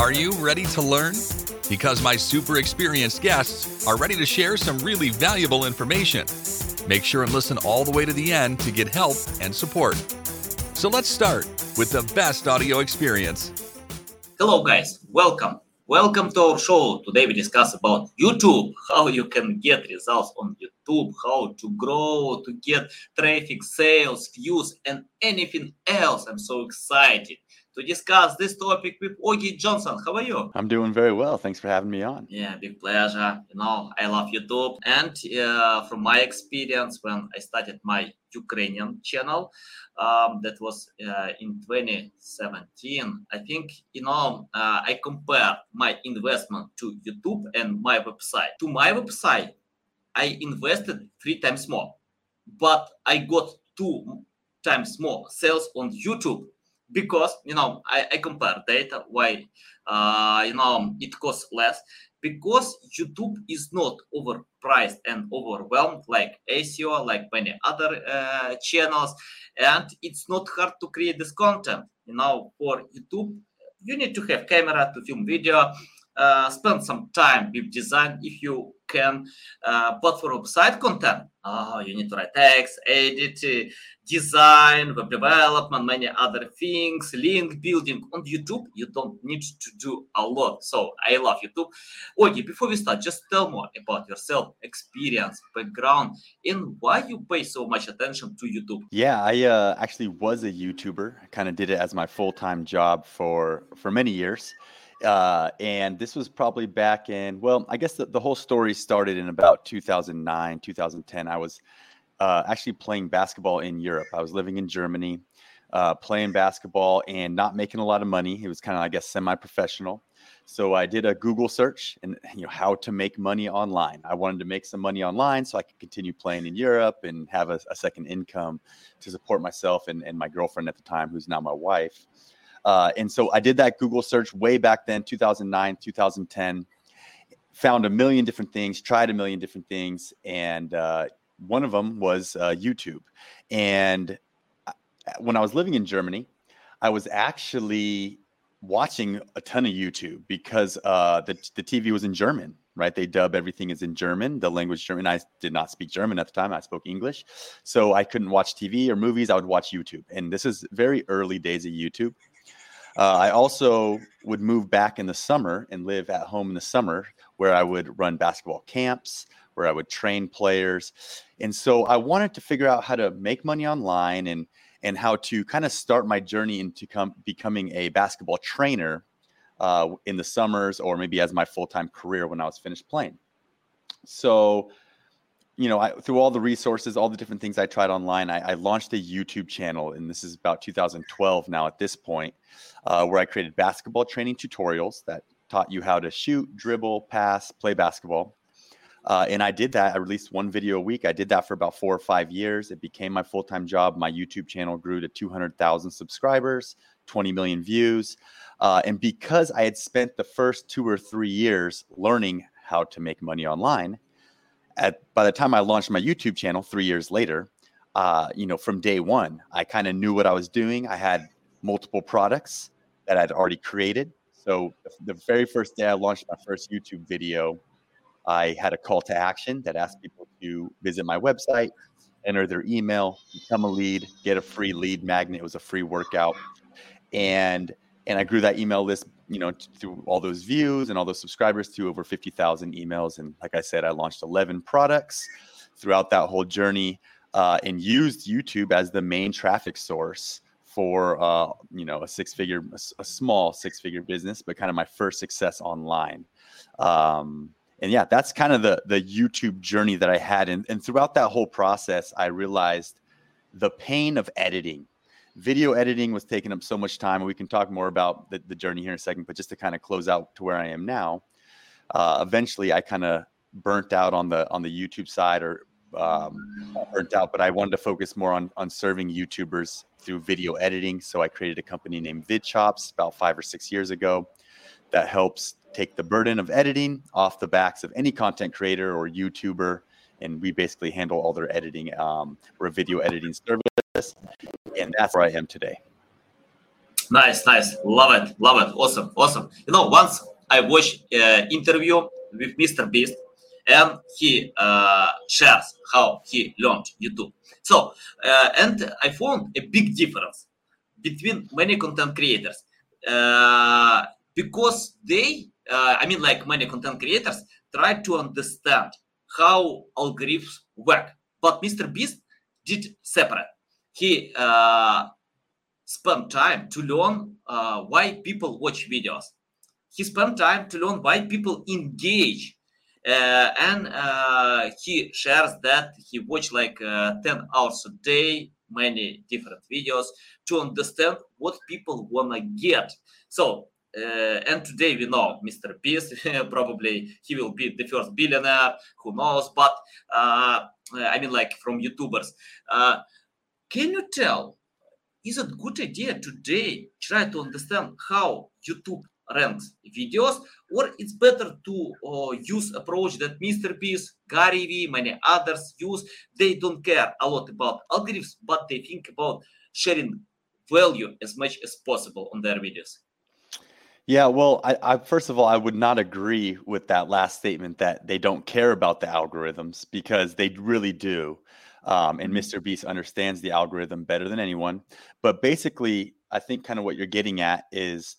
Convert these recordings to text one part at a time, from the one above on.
Are you ready to learn? Because my super experienced guests are ready to share some really valuable information. Make sure and listen all the way to the end to get help and support. So let's start with the best audio experience. Hello guys, welcome. Welcome to our show. Today we discuss about YouTube, how you can get results on YouTube, how to grow, to get traffic, sales, views, and anything else. I'm so excited to discuss this topic with Augie Johnston. How are you? I'm doing very well. Thanks for having me on. Yeah, big pleasure. You know, I love YouTube. And uh, from my experience, when I started my Ukrainian channel, um, that was uh, in 2017. I think, you know, uh, I compare my investment to YouTube and my website. To my website, I invested three times more, but I got two times more sales on YouTube because you know I, I compare data why uh, you know it costs less because YouTube is not overpriced and overwhelmed like ASEO, like many other uh, channels, and it's not hard to create this content. You know, for YouTube, you need to have camera to film video, uh, spend some time with design if you can. Uh, but for website content, oh, you need to write text, edit, uh, design, web development, many other things, link building. On YouTube, you don't need to do a lot. So I love YouTube. Okay, before we start, just tell more about yourself, experience, background, and why you pay so much attention to YouTube. Yeah, I uh, actually was a YouTuber. Kind of did it as my full-time job for for many years. Uh, and this was probably back in, well, I guess the, the whole story started in about 2009, 2010. I was uh, actually playing basketball in Europe. I was living in Germany, uh, playing basketball and not making a lot of money. It was kind of, I guess, semi-professional. So I did a Google search and you know how to make money online. I wanted to make some money online so I could continue playing in Europe and have a, a second income to support myself and, and my girlfriend at the time, who's now my wife. Uh, and so I did that Google search way back then, 2009, 2010. Found a million different things, tried a million different things, and uh, one of them was uh, YouTube. And uh, when I was living in Germany, I was actually watching a ton of YouTube because uh, the the TV was in German, right? They dub everything is in German, the language German. I did not speak German at the time; I spoke English, so I couldn't watch TV or movies. I would watch YouTube, and this is very early days of YouTube. Uh, I also would move back in the summer and live at home in the summer, where I would run basketball camps, where I would train players, and so I wanted to figure out how to make money online and and how to kind of start my journey into com- becoming a basketball trainer uh, in the summers or maybe as my full time career when I was finished playing. So you know, I, through all the resources, all the different things I tried online, I, I, launched a YouTube channel, and this is about 2012 now at this point, uh, where I created basketball training tutorials that taught you how to shoot, dribble, pass, play basketball. Uh, and I did that. I released one video a week. I did that for about four or five years. It became my full time job. My YouTube channel grew to 200,000 subscribers, 20 million views. Uh, and because I had spent the first two or three years learning how to make money online, at by the time I launched my YouTube channel three years later, uh, you know, from day one, I kind of knew what I was doing. I had multiple products that I'd already created. So the very first day I launched my first YouTube video, I had a call to action that asked people to visit my website, enter their email, become a lead, get a free lead magnet. It was a free workout, and and I grew that email list you know, through all those views and all those subscribers to over 50,000 emails. And like I said, I launched 11 products throughout that whole journey uh, and used YouTube as the main traffic source for, uh, you know, a six figure, a small six figure business, but kind of my first success online. Um, and yeah, that's kind of the, the YouTube journey that I had. And, and throughout that whole process, I realized the pain of editing video editing was taking up so much time we can talk more about the, the journey here in a second but just to kind of close out to where i am now uh, eventually i kind of burnt out on the on the youtube side or um, burnt out but i wanted to focus more on on serving youtubers through video editing. So i created a company named vidchops about five or six years ago that helps take the burden of editing off the backs of any content creator or youtuber and we basically handle all their editing um, we're a video editing service and that's where I am today. Nice, nice. Love it, love it. Awesome, awesome. You know, once I watched uh, interview with Mr. Beast, and he uh, shares how he learned YouTube. So, uh, and I found a big difference between many content creators uh, because they, uh, I mean, like many content creators, try to understand how algorithms work. But Mr. Beast did separate. He uh, spent time to learn uh, why people watch videos. He spent time to learn why people engage. Uh, and uh, he shares that he watched like uh, 10 hours a day, many different videos to understand what people want to get. So uh, and today we know Mr. Beast, probably he will be the first billionaire, who knows? But I mean, like from YouTubers, can you tell? Is it good idea today try to understand how YouTube ranks videos, or it's better to uh, use approach that Mr. Beast, Gary Vee, many others use? They don't care a lot about algorithms, but they think about sharing value as much as possible on their videos. Yeah, well, I, I first of all, I would not agree with that last statement that they don't care about the algorithms because they really do. Um, and Mr. Mm-hmm. Beast understands the algorithm better than anyone. But basically, I think kind of what you're getting at is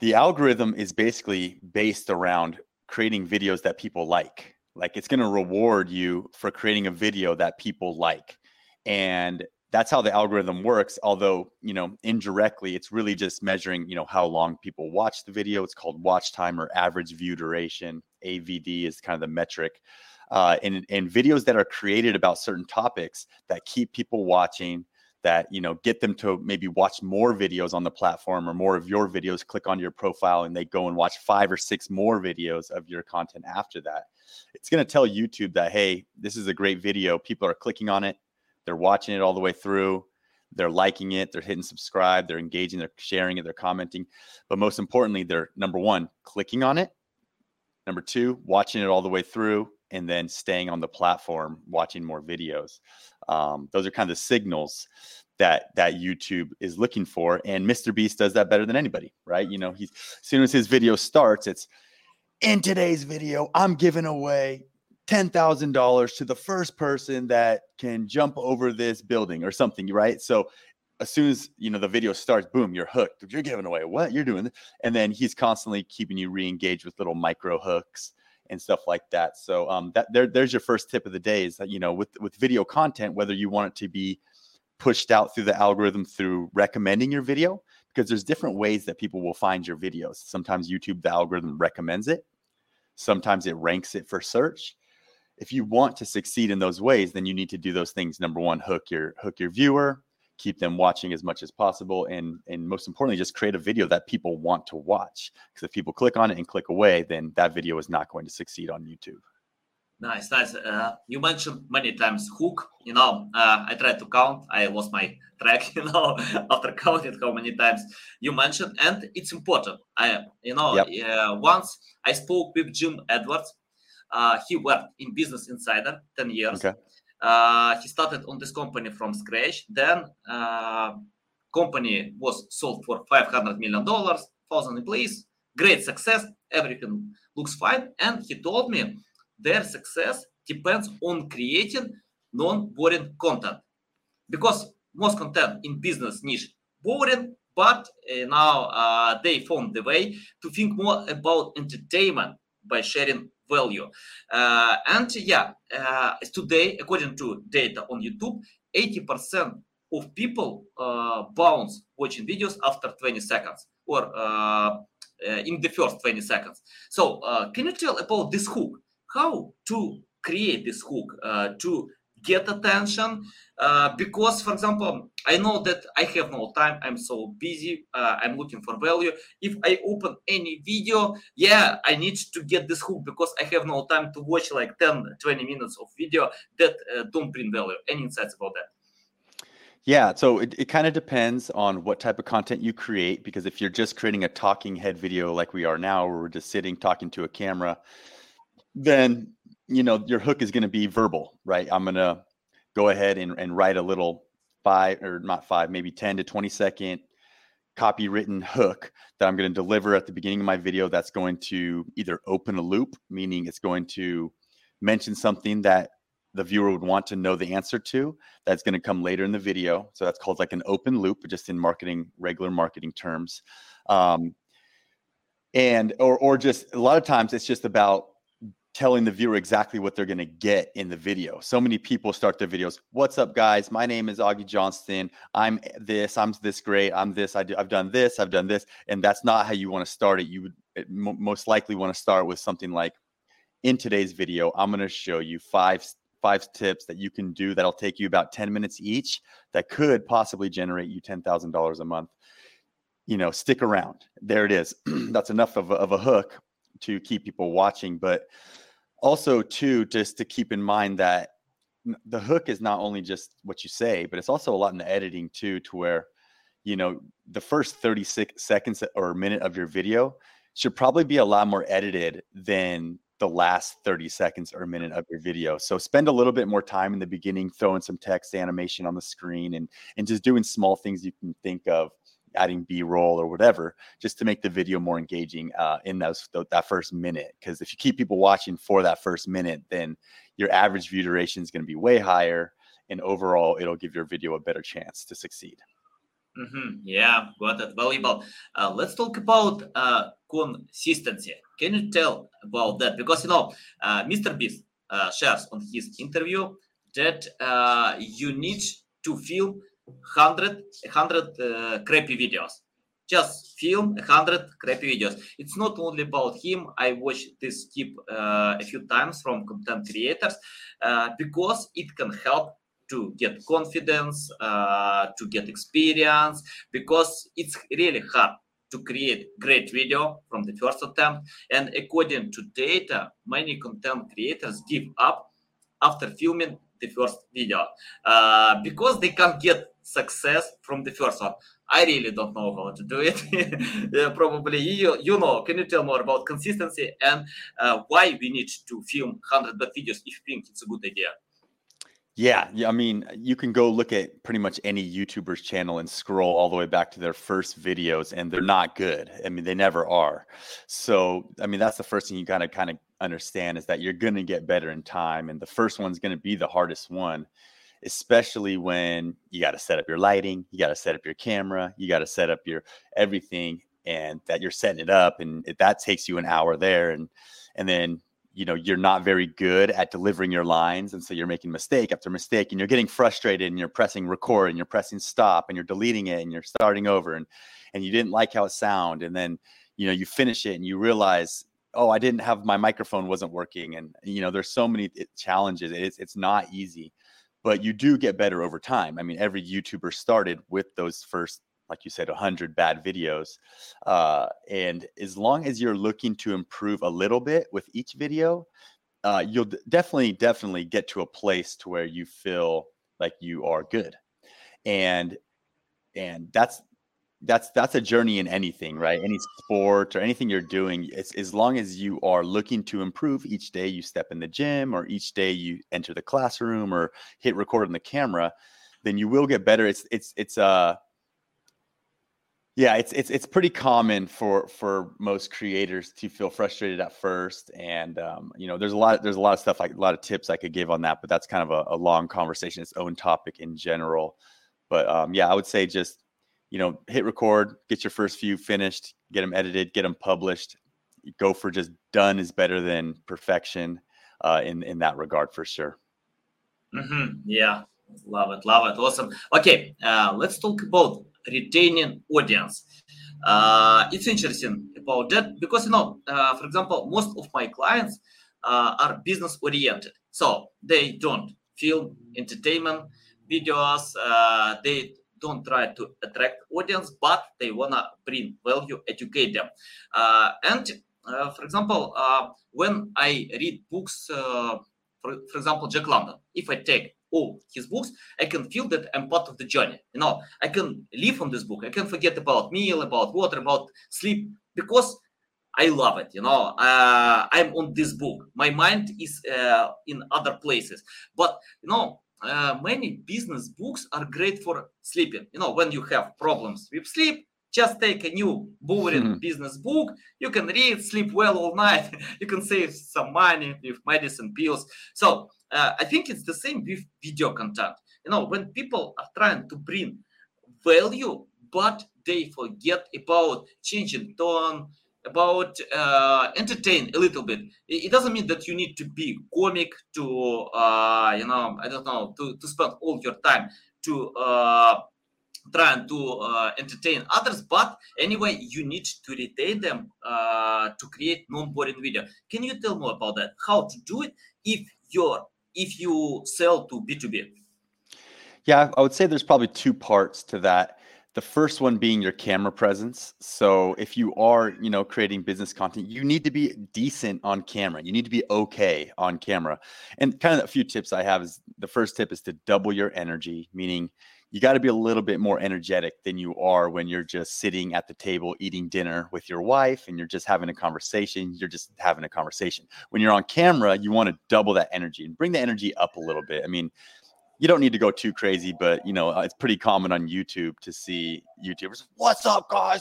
the algorithm is basically based around creating videos that people like. Like it's going to reward you for creating a video that people like. And that's how the algorithm works although you know indirectly it's really just measuring you know how long people watch the video. It's called watch time or average view duration. Avd is kind of the metric. Uh, and, and videos that are created about certain topics that keep people watching that you know get them to maybe watch more videos on the platform or more of your videos click on your profile and they go and watch five or six more videos of your content after that. It's going to tell youtube that hey this is a great video. People are clicking on it they're watching it all the way through. They're liking it. They're hitting subscribe. They're engaging. They're sharing it. They're commenting. But most importantly, they're number one, clicking on it. Number two, watching it all the way through and then staying on the platform, watching more videos. Um, those are kind of the signals that that YouTube is looking for. And Mr. Beast does that better than anybody, right? You know, he's as soon as his video starts, it's in today's video, I'm giving away $10,000 to the first person that can jump over this building or something, right? So as soon as you know the video starts, boom, you're hooked. You're giving away what you're doing, and then he's constantly keeping you re-engaged with little micro hooks and stuff like that. So um, that there, there's your first tip of the day is that you know with with video content, whether you want it to be pushed out through the algorithm through recommending your video, because there's different ways that people will find your videos. Sometimes YouTube the algorithm recommends it, sometimes it ranks it for search, if you want to succeed in those ways, then you need to do those things. Number one, hook your hook your viewer, keep them watching as much as possible, and and most importantly, just create a video that people want to watch. Because if people click on it and click away, then that video is not going to succeed on YouTube. Nice, nice. Uh, you mentioned many times hook. You know, uh, I tried to count. I lost my track. You know, after counting how many times you mentioned, and it's important. I, you know, yep. uh, once I spoke with Jim Edwards he worked in Business Insider 10 years. Okay. Uh, he started on this company from scratch. Then uh, company was sold for 500 million dollars, thousand employees, great success, everything looks fine. And he told me their success depends on creating non-boring content because most content in business niche boring but uh, now uh, they found the way to think more about entertainment by sharing value. Uh, and yeah, uh, today, according to data on YouTube, 80% of people uh, bounce watching videos after 20 seconds or in the first 20 seconds. So can you tell about this hook? How to create this hook to get attention uh, because for example i know that i have no time i'm so busy uh, i'm looking for value if i open any video yeah i need to get this hook because i have no time to watch like 10 20 minutes of video that uh, don't bring value any insights about that yeah, so it, it kind of depends on what type of content you create. Because if you're just creating a talking head video like we are now, where we're just sitting talking to a camera, then you know your hook is going to be verbal right? I'm going to go ahead and, and write a little five or not five maybe 10 to 20 second copywritten hook that I'm going to deliver at the beginning of my video that's going to either open a loop, meaning it's going to mention something that the viewer would want to know the answer to that's going to come later in the video. So that's called like an open loop just in marketing regular marketing terms. Um, and or or just a lot of times it's just about telling the viewer exactly what they're going to get in the video. So many people start their videos, "What's up guys? My name is Augie Johnston. I'm this, I'm this great. I'm this, I do, I've done this, I've done this." And that's not how you want to start it. You would most likely want to start with something like in today's video, I'm going to show you five five tips that you can do that'll take you about 10 minutes each that could possibly generate you $10,000 a month. You know, stick around. There it is. That's enough of a, of a hook to keep people watching, but also too just to keep in mind that the hook is not only just what you say, but it's also a lot in the editing too to where you know the first 36 seconds or minute of your video should probably be a lot more edited than the last 30 seconds or minute of your video. So spend a little bit more time in the beginning, throwing some text animation on the screen and and just doing small things you can think of, adding B-roll or whatever, just to make the video more engaging uh, in those that first minute. Because if you keep people watching for that first minute, then your average view duration is going to be way higher, and overall, it'll give your video a better chance to succeed. Mm-hmm. Yeah, got it. Valuable. Uh, let's talk about uh, consistency. Can you tell about that? Because you know, uh, Mr. Beast uh, shares on his interview that uh, you need to film 100, 100 uh, crappy videos. Just film 100 crappy videos. It's not only about him. I watched this tip a few times from content creators because it can help to get confidence, uh, to get experience, because it's really hard to create great video from the first attempt. And according to data, many content creators give up after filming the first video uh, because they can't get success from the first one. I really don't know how to do it. yeah, probably you, you know. Can you tell more about consistency and uh, why we need to film 100 videos if you think it's a good idea? Yeah, yeah. I mean, you can go look at pretty much any YouTuber's channel and scroll all the way back to their first videos, and they're not good. I mean, they never are. So, I mean, that's the first thing you gotta kind of understand is that you're gonna get better in time, and the first one's gonna be the hardest one, especially when you got to set up your lighting, you got to set up your camera, you got to set up your everything, and that you're setting it up, and it, that takes you an hour there, and and then you know you're not very good at delivering your lines and so you're making mistake after mistake and you're getting frustrated and you're pressing record and you're pressing stop and you're deleting it and you're starting over and and you didn't like how it sound and then you know you finish it and you realize oh i didn't have my microphone wasn't working and you know there's so many eh, challenges it's it's not easy but you do get better over time i mean every youtuber started with those first like you said, 100 bad videos. Uh, and as long as you're looking to improve a little bit with each video, uh, you'll d- definitely, definitely get to a place to where you feel like you are good. And and that's that's that's a journey in anything right any sport or anything you're doing it's, as long as you are looking to improve each day you step in the gym or each day you enter the classroom or hit record on the camera then you will get better it's it's it's uh yeah, it's it's it's pretty common for for most creators to feel frustrated at first, and um, you know, there's a lot there's a lot of stuff like a lot of tips I could give on that, but that's kind of a, a long conversation, its own topic in general. But um, yeah, I would say just you know hit record, get your first few finished, get them edited, get them published. Go for just done is better than perfection uh, in in that regard for sure. Mm-hmm. Yeah, love it, love it, awesome. Okay, uh, let's talk about retaining audience. Uh, it's interesting about that because you know, uh, for example, most of my clients uh, are business oriented, so they don't film entertainment videos. Uh, they don't try to attract audience, but they wanna bring value, educate them. Uh, and uh, for example, when I read books, for, for example, Jack London, if I take all his books, I can feel that I'm part of the journey. You know, I can live on this book. I can forget about meal, about water, about sleep because I love it. You know, uh, I'm on this book. My mind is uh, in other places. But you know, uh, many business books are great for sleeping. You know, when you have problems with sleep, just take a new boring mm-hmm. business book. You can read, sleep well all night. you can save some money with medicine pills. So uh, I think it's the same with video content. You know, when people are trying to bring value, but they forget about changing tone, about uh, entertain a little bit. It, doesn't mean that you need to be comic to, uh, you know, I don't know, to, to spend all your time to uh, trying to uh, entertain others but anyway you need to retain them uh, to create non-boring video. Can you tell more about that? How to do it if you're if you sell to b2b yeah i would say there's probably two parts to that the first one being your camera presence so if you are you know creating business content you need to be decent on camera you need to be okay on camera and kind of a few tips i have is the first tip is to double your energy meaning you got to be a little bit more energetic than you are when you're just sitting at the table eating dinner with your wife and you're just having a conversation. You're just having a conversation. When you're on camera, you want to double that energy and bring the energy up a little bit. I mean, you don't need to go too crazy, but you know, it's pretty common on YouTube to see YouTubers, what's up, guys?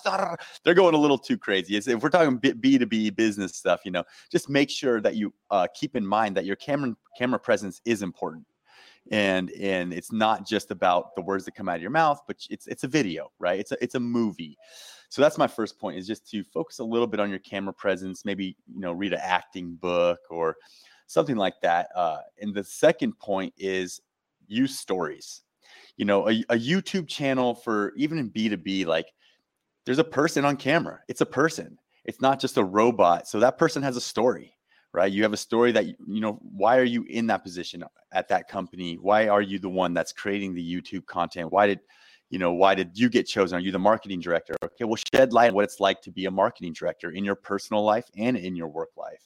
They're going a little too crazy. If we're talking B2B business stuff, you know, just make sure that you uh, keep in mind that your camera camera presence is important and and it's not just about the words that come out of your mouth but it's it's a video right it's a it's a movie so that's my first point is just to focus a little bit on your camera presence maybe you know read an acting book or something like that uh, and the second point is use stories you know a, a youtube channel for even in b2b like there's a person on camera it's a person it's not just a robot so that person has a story right? You have a story that, you know, why are you in that position at that company? Why are you the one that's creating the YouTube content? Why did, you know, why did you get chosen? Are you the marketing director? Okay, well, shed light on what it's like to be a marketing director in your personal life and in your work life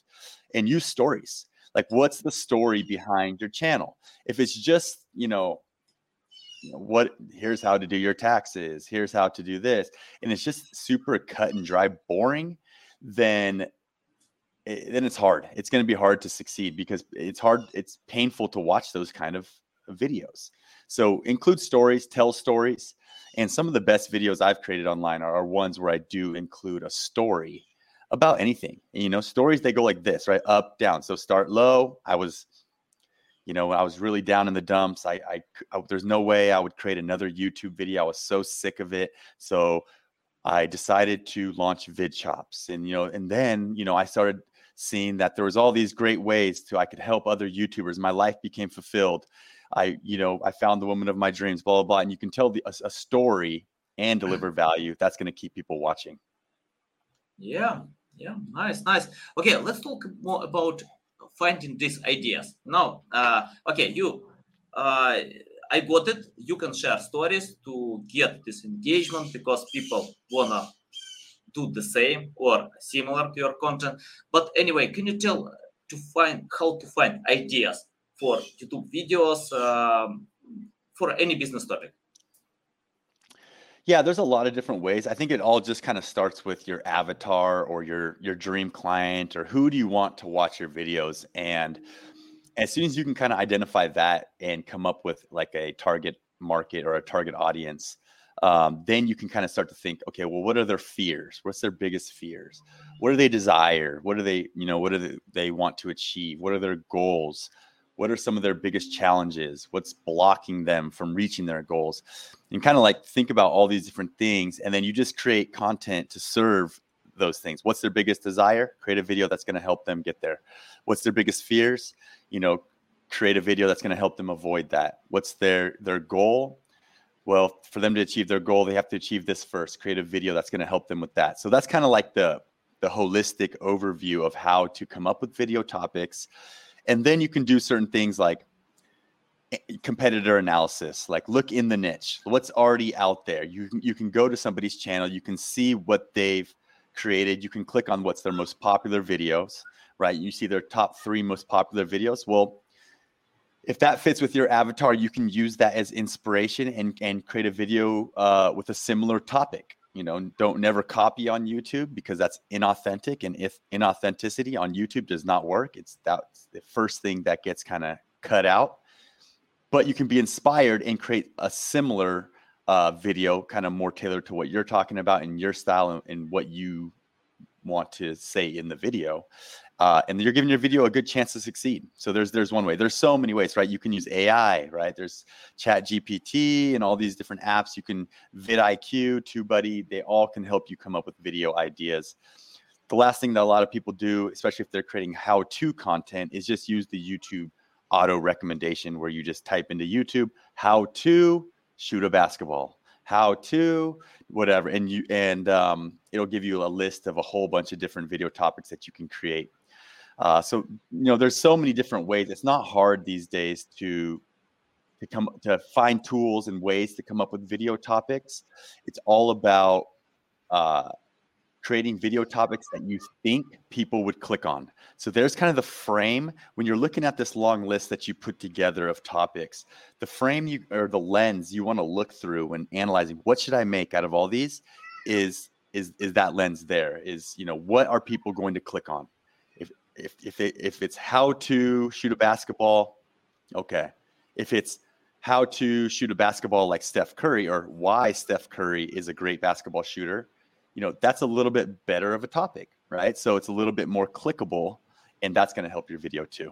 and use stories. Like, what's the story behind your channel? If it's just, you know, what here's how to do your taxes, here's how to do this, and it's just super cut and dry, boring, then it, then it's hard. It's going to be hard to succeed because it's hard. It's painful to watch those kind of videos. So include stories, tell stories. And some of the best videos I've created online are ones where I do include a story about anything. You know, stories they go like this, right? Up, down. So start low. I was, you know, I was really down in the dumps. I, I, I there's no way I would create another YouTube video. I was so sick of it. So I decided to launch VidChops, and you know, and then you know, I started seeing that there was all these great ways to I could help other YouTubers. My life became fulfilled. I, you know, I found the woman of my dreams, blah blah blah. And you can tell the, a, a story and mm. deliver value. That's going to keep people watching. Yeah, yeah, nice, nice. Okay, let's talk more about finding these ideas. Now, uh, okay, you, uh, I got it. You can share stories to get this engagement because people wanna do the same or similar to your content. But anyway, can you tell to find how to find ideas for YouTube videos um, for any business topic? Yeah, there's a lot of different ways. I think it all just kind of starts with your avatar or your your dream client or who do you want to watch your videos and as soon as you can kind of identify that and come up with like a target market or a target audience, um, then you can kind of start to think, okay, well, what are their fears? What's their biggest fears? What do they desire? What do they, you know, what do they, they want to achieve? What are their goals? What are some of their biggest challenges? What's blocking them from reaching their goals? And kind of like think about all these different things, and then you just create content to serve those things. What's their biggest desire? Create a video that's going to help them get there. What's their biggest fears? You know, create a video that's going to help them avoid that. What's their their goal? well for them to achieve their goal they have to achieve this first create a video that's going to help them with that so that's kind of like the the holistic overview of how to come up with video topics and then you can do certain things like eh, competitor analysis like look in the niche what's already out there. You can, you can go to somebody's channel you can see what they've created you can click on what's their most popular videos right? You see their top three most popular videos. Well if that fits with your avatar, you can use that as inspiration and, and create a video uh, with a similar topic. You know, don't never copy on YouTube because that's inauthentic. And if inauthenticity on YouTube does not work, it's that's the first thing that gets kind of cut out. But you can be inspired and create a similar uh, video, kind of more tailored to what you're talking about in your style and, and what you want to say in the video. Uh, and you're giving your video a good chance to succeed. So there's there's one way. There's so many ways, right? You can use AI, right? There's Chat GPT and all these different apps. You can vidIQ, TubeBuddy. They all can help you come up with video ideas. The last thing that a lot of people do, especially if they're creating how-to content, is just use the YouTube auto recommendation where you just type into YouTube how to shoot a basketball how to whatever and you and um, it'll give you a list of a whole bunch of different video topics that you can create uh, so you know there's so many different ways it's not hard these days to to come to find tools and ways to come up with video topics it's all about uh, creating video topics that you think people would click on. So there's kind of the frame when you're looking at this long list that you put together of topics. The frame you or the lens you want to look through when analyzing what should I make out of all these is is is that lens there is you know what are people going to click on if if it, if it's how to shoot a basketball okay. If it's how to shoot a basketball like Steph Curry or why Steph Curry is a great basketball shooter you know that's a little bit better of a topic right? So it's a little bit more clickable and that's going to help your video too.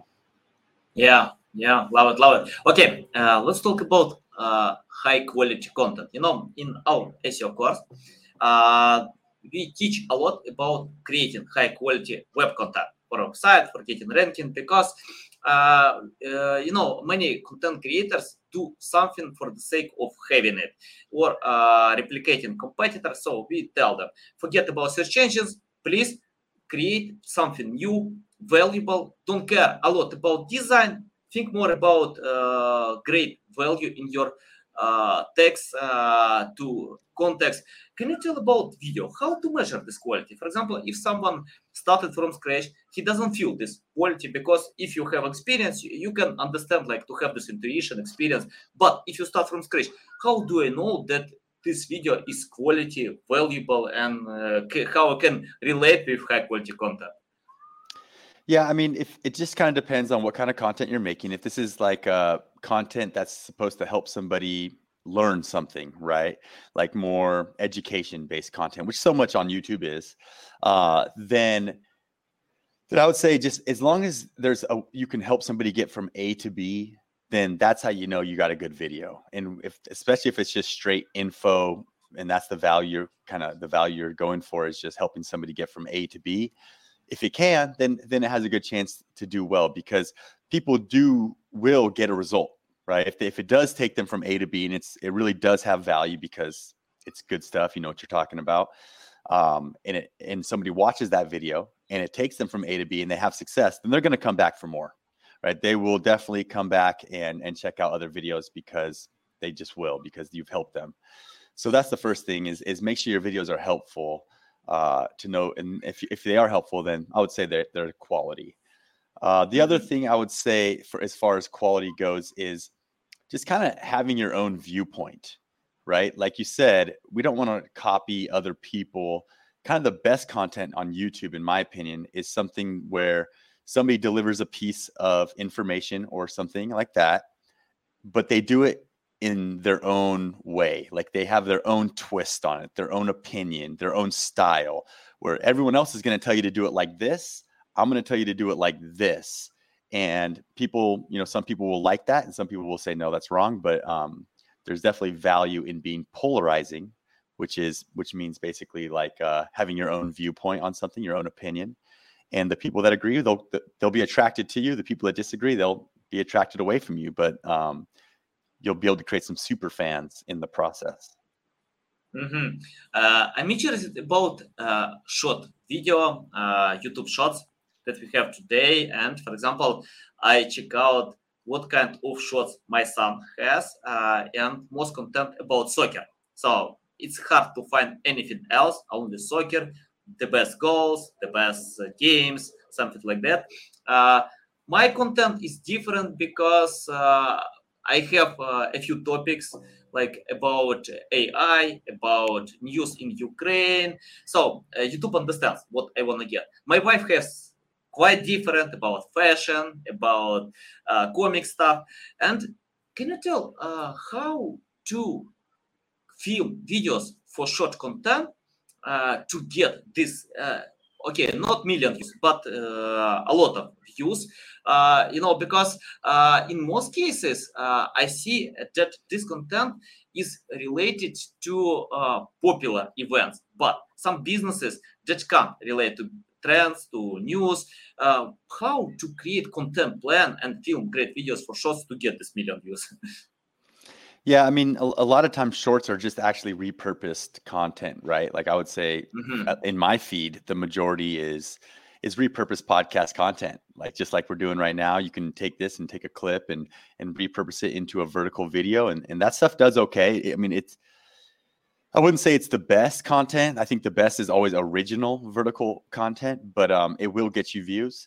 Yeah yeah love it love it. Okay uh, let's talk about uh, high quality content you know in our seo course. Uh, we teach a lot about creating high quality web content our for getting ranking because uh, uh, you know many content creators do something for the sake of having it or uh, replicating competitors. So we tell them, forget about search engines, please create something new, valuable. Don't care a lot about design. Think more about great value in your uh, text uh, to context. Can you tell about video? How to measure this quality? For example, if someone started from scratch, he doesn't feel this quality because if you have experience, you, can understand like to have this intuition experience. But if you start from scratch, how do I know that this video is quality, valuable, and uh, how I can relate with high quality content? Yeah, I mean, if it just kind of depends on what kind of content you're making. If this is like uh, content that's supposed to help somebody learn something, right? Like more education based content, which so much on YouTube is, uh, then that I would say just as long as there's a you can help somebody get from A to B, then that's how you know you got a good video. And if especially if it's just straight info and that's the value kind of the value you're going for is just helping somebody get from A to B. If it can, then then it has a good chance to do well because people do will get a result right? If, if it does take them from A to B and it's it really does have value because it's good stuff, you know what you're talking about. Um, and it and somebody watches that video and it takes them from A to B and they have success, then they're going to come back for more, right? They will definitely come back and and check out other videos because they just will because you've helped them. So that's the first thing is is make sure your videos are helpful uh, to know, and if if they are helpful, then I would say they're they're quality. Uh, the other mm-hmm. thing I would say for as far as quality goes is just kind of having your own viewpoint, right? Like you said, we don't want to copy other people. Kind of the best content on YouTube, in my opinion, is something where somebody delivers a piece of information or something like that, but they do it in their own way. Like they have their own twist on it, their own opinion, their own style, where everyone else is going to tell you to do it like this. I'm going to tell you to do it like this and people you know some people will like that and some people will say no that's wrong but um, there's definitely value in being polarizing which is which means basically like uh, having your own viewpoint on something your own opinion and the people that agree they'll they'll be attracted to you the people that disagree they'll be attracted away from you but um, you'll be able to create some super fans in the process mm-hmm. uh, i'm interested about uh, short video uh, youtube shorts that we have today. And for example, I check out what kind of shorts my son has uh, and most content about soccer. So it's hard to find anything else, only soccer, the best goals, the best uh, games, something like that. Uh, my content is different because uh, I have uh, a few topics like about AI, about news in Ukraine. So uh, YouTube understands what I want to get. My wife has quite different about fashion, about uh, comic stuff. And can you tell uh, how to film videos for short content uh, to get this uh, okay not million views but uh, a lot of views uh, you know because in most cases i see that this content is related to popular events but some businesses that can't relate to trends to news how to create content plan and film great videos for shorts to get this million views Yeah, I mean, a, a lot of times shorts are just actually repurposed content, right? Like I would say Mhm. uh, in my feed, the majority is is repurposed podcast content. Like just like we're doing right now, you can take this and take a clip and and repurpose it into a vertical video, and and that stuff does okay. I mean, it's I wouldn't say it's the best content. I think the best is always original vertical content, but um, it will get you views.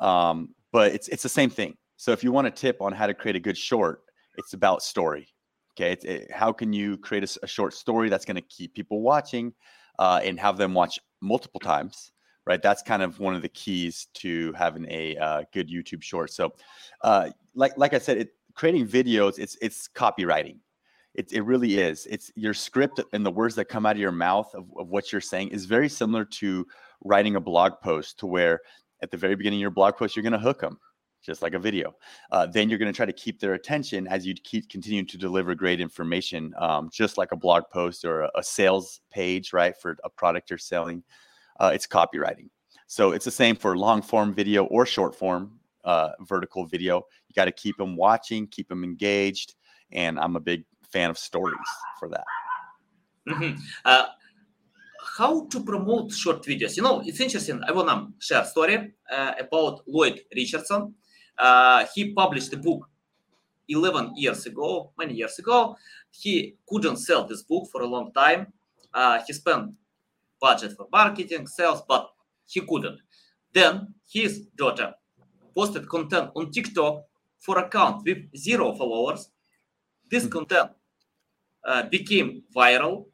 Um, but it's it's the same thing. So if you want a tip on how to create a good short, it's about story. Okay, it's, it, how can you create a short story that's going to keep people watching uh, and have them watch multiple times? Right, that's kind of one of the keys to having a uh, good YouTube short. So, uh, like like I said, it, creating videos, it's it's copywriting. It, it really is. It's your script and the words that come out of your mouth of, of what you're saying is very similar to writing a blog post. To where at the very beginning of your blog post, you're going to hook them, just like a video uh, then you're going to try to keep their attention as you keep continuing to deliver great information, um, just like a blog post or a, a sales page, right? For a product you're selling, uh, it's copywriting. So it's the same for long form video or short form uh, vertical video. You got to keep them watching, keep them engaged, and I'm a big fan of stories for that. Mhm. Uh, how to promote short videos? You know, it's interesting. I wanna share a story uh, about Lloyd Richardson. Uh, he published a book 11 years ago, many years ago. He couldn't sell this book for a long time. Uh, he spent budget for marketing, sales, but he couldn't. Then his daughter posted content on TikTok for account with zero followers. This Hmm. content uh, became viral.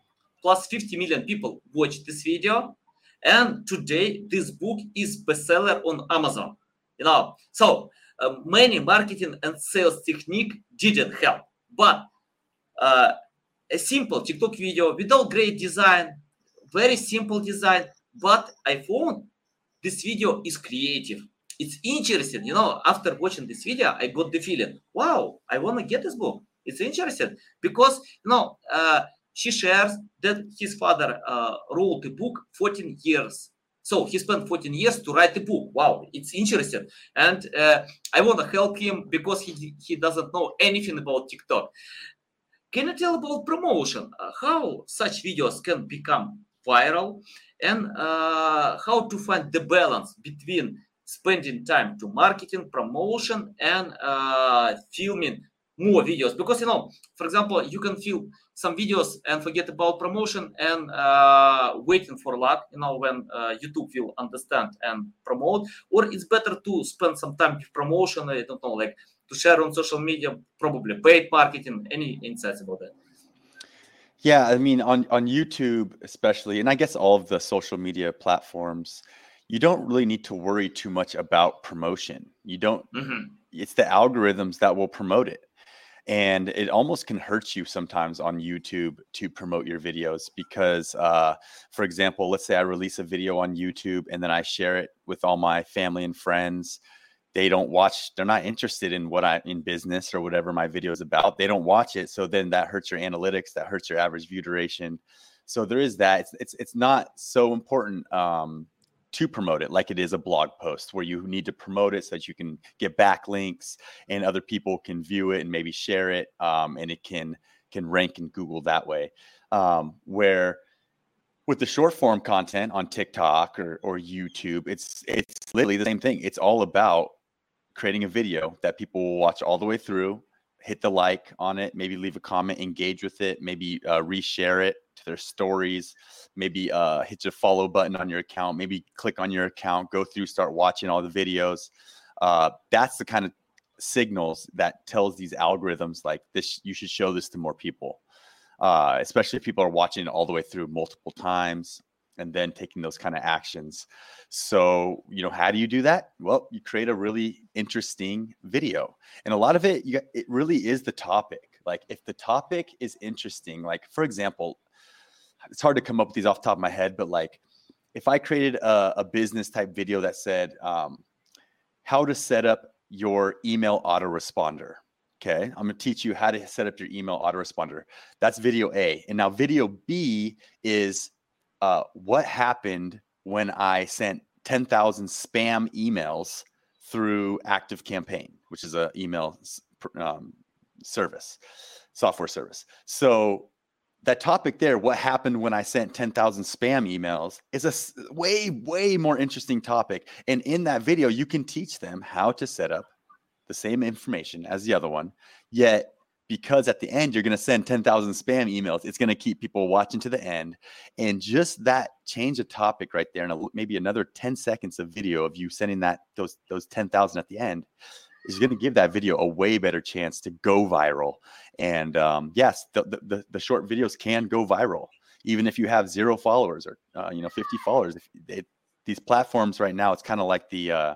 Plus 50 million people watched this video, and today this book is bestseller on Amazon. You know, so uh, many marketing and sales technique didn't help, but uh, a simple TikTok video without great design, very simple design, but I found this video is creative. It's interesting, you know. After watching this video, I got the feeling, wow, I want to get this book. It's interesting because you know uh, she shares that his father uh, wrote a book 14 years. So he spent 14 years to write the book. Wow, it's interesting, and uh, I want to help him because he he doesn't know anything about TikTok. Can you tell about promotion? Uh, how such videos can become viral, and uh, how to find the balance between spending time to marketing, promotion, and uh, filming more videos? Because you know, for example, you can film some videos and forget about promotion and uh, waiting for luck. You know, when uh, YouTube will understand and promote, or it's better to spend some time with promotion. I don't know, like to share on social media, probably paid marketing. Any insights about that? Yeah, I mean on on YouTube especially, and I guess all of the social media platforms, you don't really need to worry too much about promotion. You don't Mhm. it's the algorithms that will promote it. And it almost can hurt you sometimes on YouTube to promote your videos because, uh, for example, let's say I release a video on YouTube and then I share it with all my family and friends. They don't watch, they're not interested in what I in business or whatever my video is about. They don't watch it. So then that hurts your analytics, that hurts your average view duration. So there is that. It's it's, it's not so important um, to promote it like it is a blog post where you need to promote it so that you can get backlinks and other people can view it and maybe share it um, and it can can rank in google that way. Um, where with the short form content on tiktok or, or youtube it's it's literally the same thing. It's all about creating a video that people will watch all the way through hit the like on it maybe leave a comment engage with it maybe uh, reshare it to their stories maybe uh, hit the follow button on your account maybe click on your account go through start watching all the videos uh, that's the kind of signals that tells these algorithms like this you should show this to more people uh, especially if people are watching all the way through multiple times and then taking those kind of actions. So you know how do you do that? Well you create a really interesting video and a lot of it you, it really is the topic Like if the topic is interesting, like for example, it's hard to come up with these off the top of my head, but like if I created a, a business type video that said um, how to set up your email autoresponder. Okay, I'm gonna teach you how to set up your email autoresponder. That's video A. And now video B is uh, what happened when I sent 10,000 spam emails through Active Campaign, which is a email um, service, software service. So that topic there, what happened when I sent 10,000 spam emails, is a way, way more interesting topic. And in that video, you can teach them how to set up the same information as the other one. Yet, because at the end, you're going to send 10,000 spam emails, it's going to keep people watching to the end. And just that change of topic right there, and maybe another 10 seconds of video of you sending that those those 10,000 at the end is going to give that video a way better chance to go viral. And um, yes, the, the, the short videos can go viral, even if you have zero followers or uh, you know 50 followers. If it, these platforms right now, it's kind of like the uh,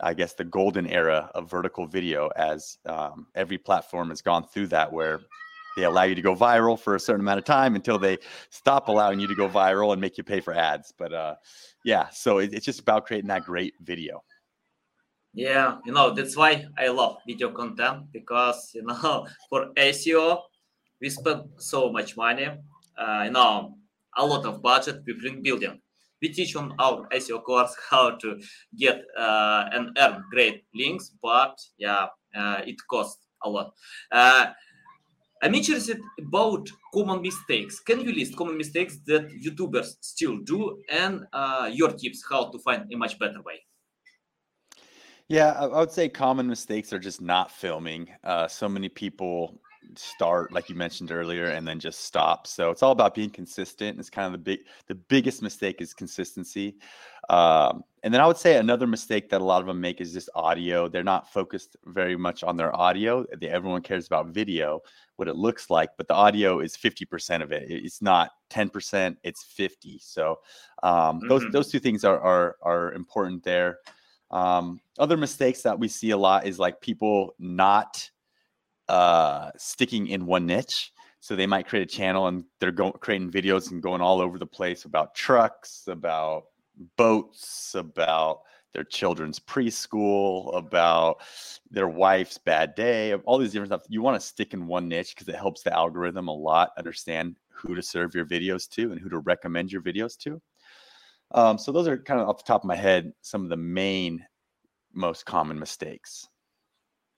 I guess the golden era of vertical video, as um, every platform has gone through that, where they allow you to go viral for a certain amount of time until they stop allowing you to go viral and make you pay for ads. But uh, yeah, so it, it's just about creating that great video. Yeah, you know, that's why I love video content because, you know, for SEO, we spend so much money, uh, you know, a lot of budget we bring building. We teach on our SEO course how to get uh, and earn great links, but yeah, uh, it costs a lot. Uh, I'm interested about common mistakes. Can you list common mistakes that YouTubers still do and uh, your tips how to find a much better way? Yeah, I, would say common mistakes are just not filming. Uh, so many people start, like you mentioned earlier, and then just stop. So it's all about being consistent. It's kind of the big, the biggest mistake is consistency. Um, and then I would say another mistake that a lot of them make is just audio. They're not focused very much on their audio. They, everyone cares about video, what it looks like, but the audio is 50% of it. It's not 10%, it's 50. So um, mm-hmm. those those two things are are are important there. Um, other mistakes that we see a lot is like people not uh, sticking in one niche. So they might create a channel and they're going creating videos and going all over the place about trucks, about boats, about their children's preschool, about their wife's bad day, all these different stuff. You want to stick in one niche because it helps the algorithm a lot understand who to serve your videos to and who to recommend your videos to. Um, so those are kind of off the top of my head some of the main most common mistakes.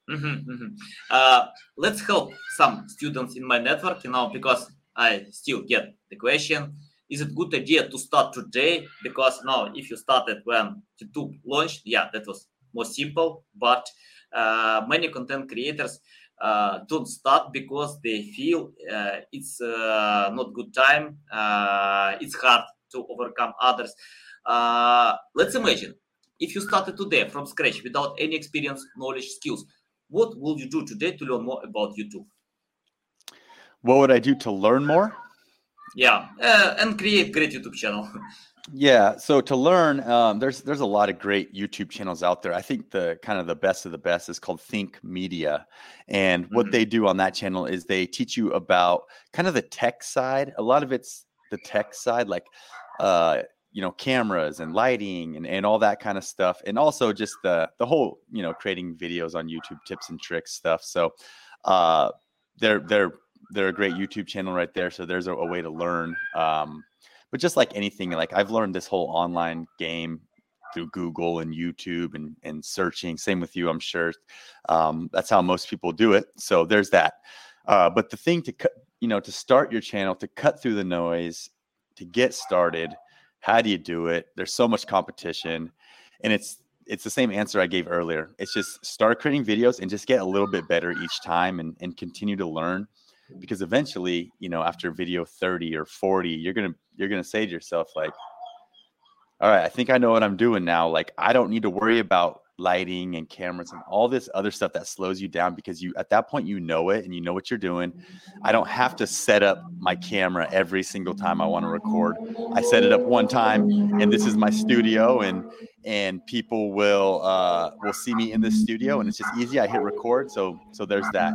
Mm-hmm, mm-hmm. Uh, let's help some students in my network, you know, because I still get the question: Is it good idea to start today? Because now, if you started when YouTube launched, yeah, that was more simple. But uh, many content creators uh, don't start because they feel uh, it's uh, not good time. Uh, it's hard to overcome others. Uh, let's imagine if you started today from scratch without any experience, knowledge, skills, what will you do today to learn more about YouTube? What would I do to learn more? Yeah, uh, and create great YouTube channel. yeah, so to learn, um, there's there's a lot of great YouTube channels out there. I think the kind of the best of the best is called Think Media, and what mm-hmm. they do on that channel is they teach you about kind of the tech side. A lot of it's the tech side, like uh, you know cameras and lighting and, and all that kind of stuff and also just the the whole you know creating videos on youtube tips and tricks stuff so uh they're they're they're a great youtube channel right there so there's a, a way to learn um but just like anything like i've learned this whole online game through google and youtube and and searching same with you i'm sure um that's how most people do it so there's that uh but the thing to cut you know to start your channel to cut through the noise to get started how do you do it? There's so much competition, and it's it's the same answer I gave earlier. It's just start creating videos and just get a little bit better each time and, and continue to learn because eventually, you know, after video 30 or 40, you're gonna you're gonna say to yourself, like, all right, I think I know what I'm doing now. Like I don't need to worry about lighting and cameras and all this other stuff that slows you down because you at that point you know it and you know what you're doing. I don't have to set up my camera every single time I want to record. I set it up one time and this is my studio and and people will uh, will see me in the studio and it's just easy. I hit record, so so there's that.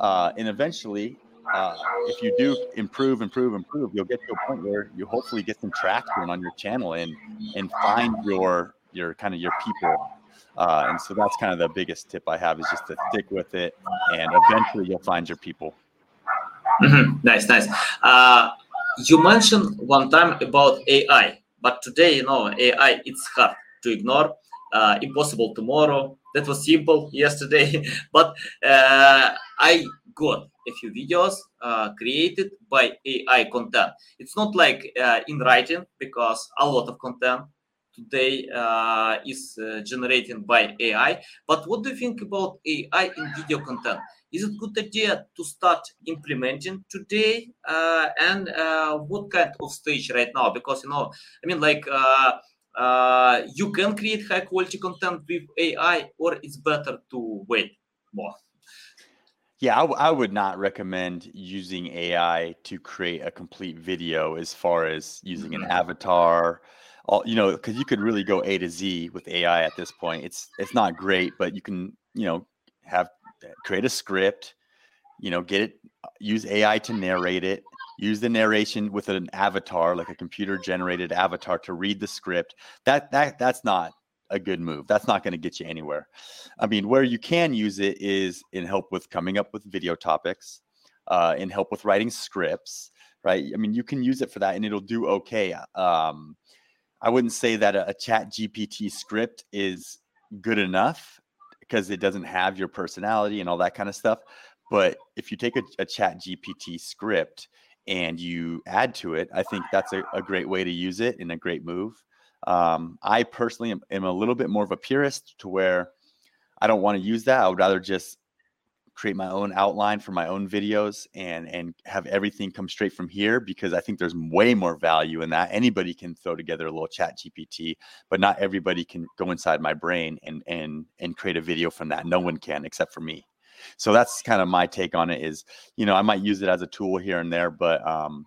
Uh, and eventually, uh, if you do improve, improve, improve, you'll get to a point where you hopefully get some traction on your channel and and find your your kind of your people uh, and so that's kind of the biggest tip I have is just to stick with it, and eventually you'll find your people. Mm-hmm. Nice, nice. Uh, you mentioned one time about AI, but today, you know, AI it's hard to ignore. Uh, impossible tomorrow. That was simple yesterday, but uh, I got a few videos uh, created by AI content. It's not like uh, in writing because a lot of content today uh, is uh, generated by AI. But what do you think about AI in video content? Is it good idea to start implementing today? Uh, and uh, what kind of stage right now? Because you know, I mean, like uh, uh, you can create high quality content with AI, or it's better to wait more. Yeah, I, w- I would not recommend using AI to create a complete video as far as using an mm-hmm. avatar all you know because you could really go a to z with ai at this point. It's it's not great but you can you know have uh, create a script you know get it uh, use ai to narrate it use the narration with an avatar like a computer generated avatar to read the script. That that that's not a good move. That's not going to get you anywhere. I mean where you can use it is in help with coming up with video topics uh, in help with writing scripts right? I mean you can use it for that and it'll do okay um, I wouldn't say that a, a chat GPT script is good enough because it doesn't have your personality and all that kind of stuff. But if you take a, a chat GPT script and you add to it, I think that's a, a great way to use it and a great move. Um, I personally am, am, a little bit more of a purist to where I don't want to use that. I would rather just create my own outline for my own videos and and have everything come straight from here because I think there's way more value in that. Anybody can throw together a little chat GPT, but not everybody can go inside my brain and and and create a video from that. No one can except for me. So that's kind of my take on it is, you know, I might use it as a tool here and there, but um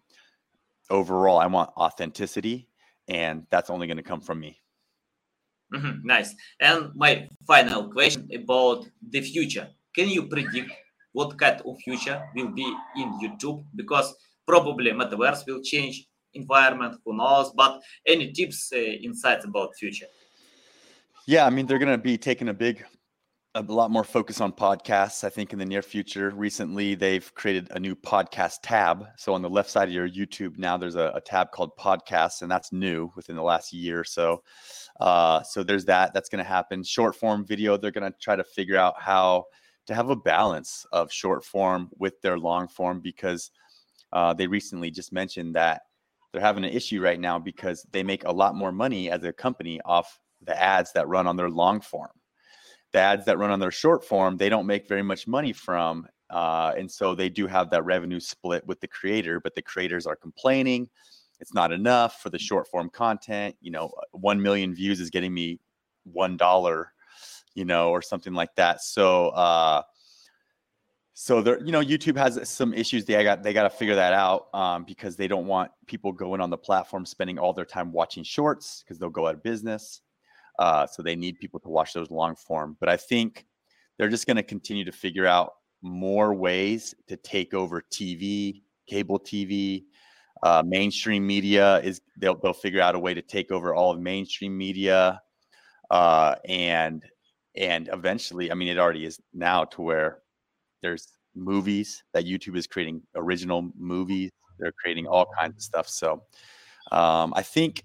overall I want authenticity and that's only going to come from me. Mm-hmm, nice. And my final question about the future can you predict what kind of future will be in YouTube? Because probably metaverse will change environment, who knows? But any tips, uh, insights about future? Yeah, I mean they're going to be taking a big, a lot more focus on podcasts. I think in the near future. Recently, they've created a new podcast tab. So on the left side of your YouTube now, there's a, a tab called podcasts, and that's new within the last year or so. Uh, so there's that. That's going to happen. Short form video. They're going to try to figure out how to have a balance of short form with their long form because uh, they recently just mentioned that they're having an issue right now because they make a lot more money as a company off the ads that run on their long form. The ads that run on their short form, they don't make very much money from. Uh, and so they do have that revenue split with the creator, but the creators are complaining it's not enough for the short form content. You know, 1 million views is getting me $1 you know, or something like that. So, uh, so there, you know, YouTube has some issues. They got they got to figure that out um, because they don't want people going on the platform spending all their time watching shorts because they'll go out of business. Uh, so they need people to watch those long form. But I think they're just going to continue to figure out more ways to take over TV, cable TV, uh, mainstream media. Is they'll they'll figure out a way to take over all of mainstream media, uh, and and eventually i mean it already is now to where there's movies that youtube is creating original movies they're creating all kinds of stuff so um, i think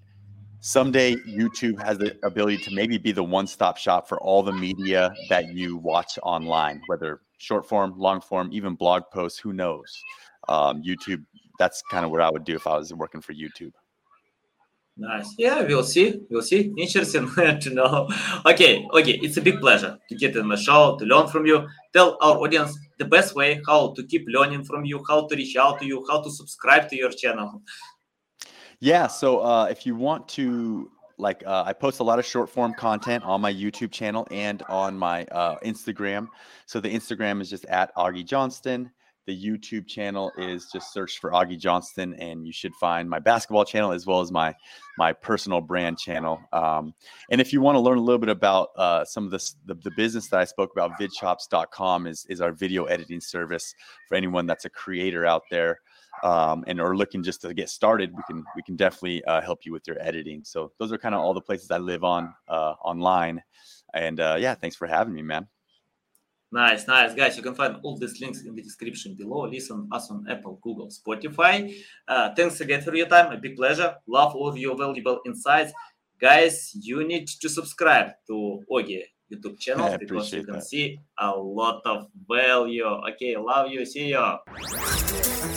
someday youtube has the ability to maybe be the one-stop shop for all the media that you watch online whether short form long form even blog posts who knows? Um, youtube that's kind of what i would do if i was working for youtube Nice. Yeah, we'll see. We'll see. Interesting to know. Okay, okay. It's a big pleasure to get in the show, to learn from you. Tell our audience the best way how to keep learning from you, how to reach out to you, how to subscribe to your channel. Yeah. So uh, if you want to like uh, I post a lot of short form content on my YouTube channel and on my uh, Instagram. So the Instagram is just at Augie Johnston. The YouTube channel is just search for Augie Johnston, and you should find my basketball channel as well as my my personal brand channel. Um, and if you want to learn a little bit about uh, some of this, the, the business that I spoke about, vidchops.com is is our video editing service for anyone that's a creator out there um, and are looking just to get started, we can we can definitely uh, help you with your editing. So those are kind of all the places I live on uh, online. And uh, yeah, thanks for having me, man. Nice, nice, guys. You can find all these links in the description below. Listen us on Apple, Google, Spotify. Uh, thanks again for your time. A big pleasure. Love all of your valuable insights, guys. You need to subscribe to Augie YouTube channel because you can that. see a lot of value. Okay, love you. See you.